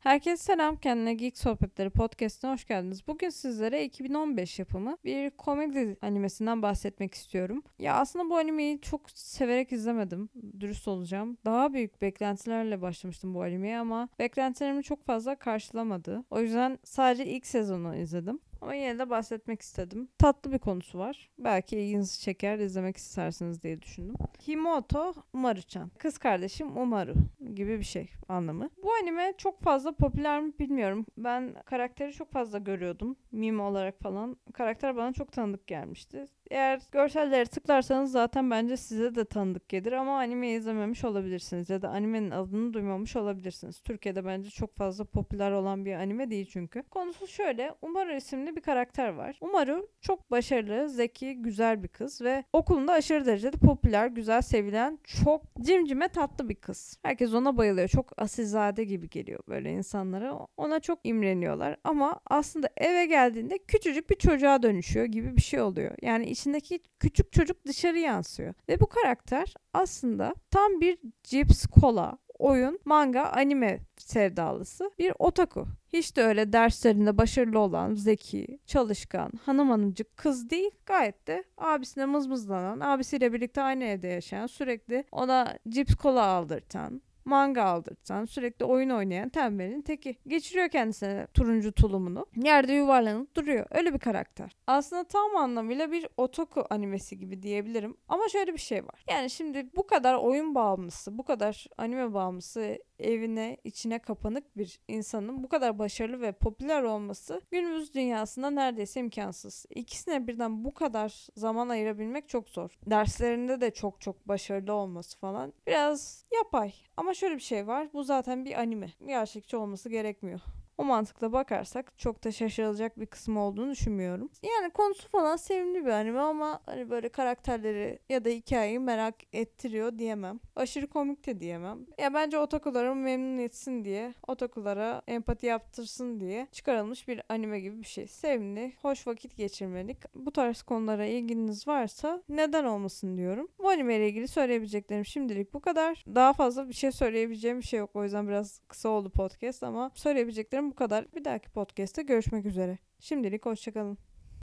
Herkese selam. Kendine Geek Sohbetleri podcastine hoş geldiniz. Bugün sizlere 2015 yapımı bir komedi animesinden bahsetmek istiyorum. Ya aslında bu animeyi çok severek izlemedim. Dürüst olacağım. Daha büyük beklentilerle başlamıştım bu animeye ama beklentilerimi çok fazla karşılamadı. O yüzden sadece ilk sezonu izledim. Ama yine de bahsetmek istedim. Tatlı bir konusu var. Belki ilginizi çeker, izlemek istersiniz diye düşündüm. Himoto Umaru-chan. Kız kardeşim Umaru gibi bir şey anlamı. Bu anime çok fazla popüler mi bilmiyorum. Ben karakteri çok fazla görüyordum. Meme olarak falan. Karakter bana çok tanıdık gelmişti. Eğer görselleri tıklarsanız zaten bence size de tanıdık gelir ama animeyi izlememiş olabilirsiniz ya da animenin adını duymamış olabilirsiniz. Türkiye'de bence çok fazla popüler olan bir anime değil çünkü. Konusu şöyle. Umaru isimli bir karakter var. Umaru çok başarılı, zeki, güzel bir kız ve okulunda aşırı derecede popüler, güzel, sevilen, çok cimcime tatlı bir kız. Herkes ona bayılıyor. Çok asilzade gibi geliyor böyle insanlara. Ona çok imreniyorlar ama aslında eve geldiğinde küçücük bir çocuğa dönüşüyor gibi bir şey oluyor. Yani içindeki küçük çocuk dışarı yansıyor. Ve bu karakter aslında tam bir cips, kola, oyun, manga, anime sevdalısı bir otaku. Hiç de öyle derslerinde başarılı olan, zeki, çalışkan, hanım hanımcık kız değil. Gayet de abisine mızmızlanan, abisiyle birlikte aynı evde yaşayan, sürekli ona cips kola aldırtan, manga aldırtan, sürekli oyun oynayan tembelin teki. Geçiriyor kendisine turuncu tulumunu. Yerde yuvarlanıp duruyor. Öyle bir karakter. Aslında tam anlamıyla bir otoku animesi gibi diyebilirim. Ama şöyle bir şey var. Yani şimdi bu kadar oyun bağımlısı, bu kadar anime bağımlısı evine, içine kapanık bir insanın bu kadar başarılı ve popüler olması günümüz dünyasında neredeyse imkansız. İkisine birden bu kadar zaman ayırabilmek çok zor. Derslerinde de çok çok başarılı olması falan biraz yapay. Ama şöyle bir şey var. Bu zaten bir anime. Gerçekçi olması gerekmiyor. O mantıkla bakarsak çok da şaşırılacak bir kısmı olduğunu düşünmüyorum. Yani konusu falan sevimli bir anime ama hani böyle karakterleri ya da hikayeyi merak ettiriyor diyemem. Aşırı komik de diyemem. Ya bence otakuları memnun etsin diye, otakulara empati yaptırsın diye çıkarılmış bir anime gibi bir şey. Sevimli, hoş vakit geçirmelik. Bu tarz konulara ilginiz varsa neden olmasın diyorum. Bu anime ile ilgili söyleyebileceklerim şimdilik bu kadar. Daha fazla bir şey söyleyebileceğim bir şey yok. O yüzden biraz kısa oldu podcast ama söyleyebileceklerim bu kadar. Bir dahaki podcast'te görüşmek üzere. Şimdilik hoşçakalın.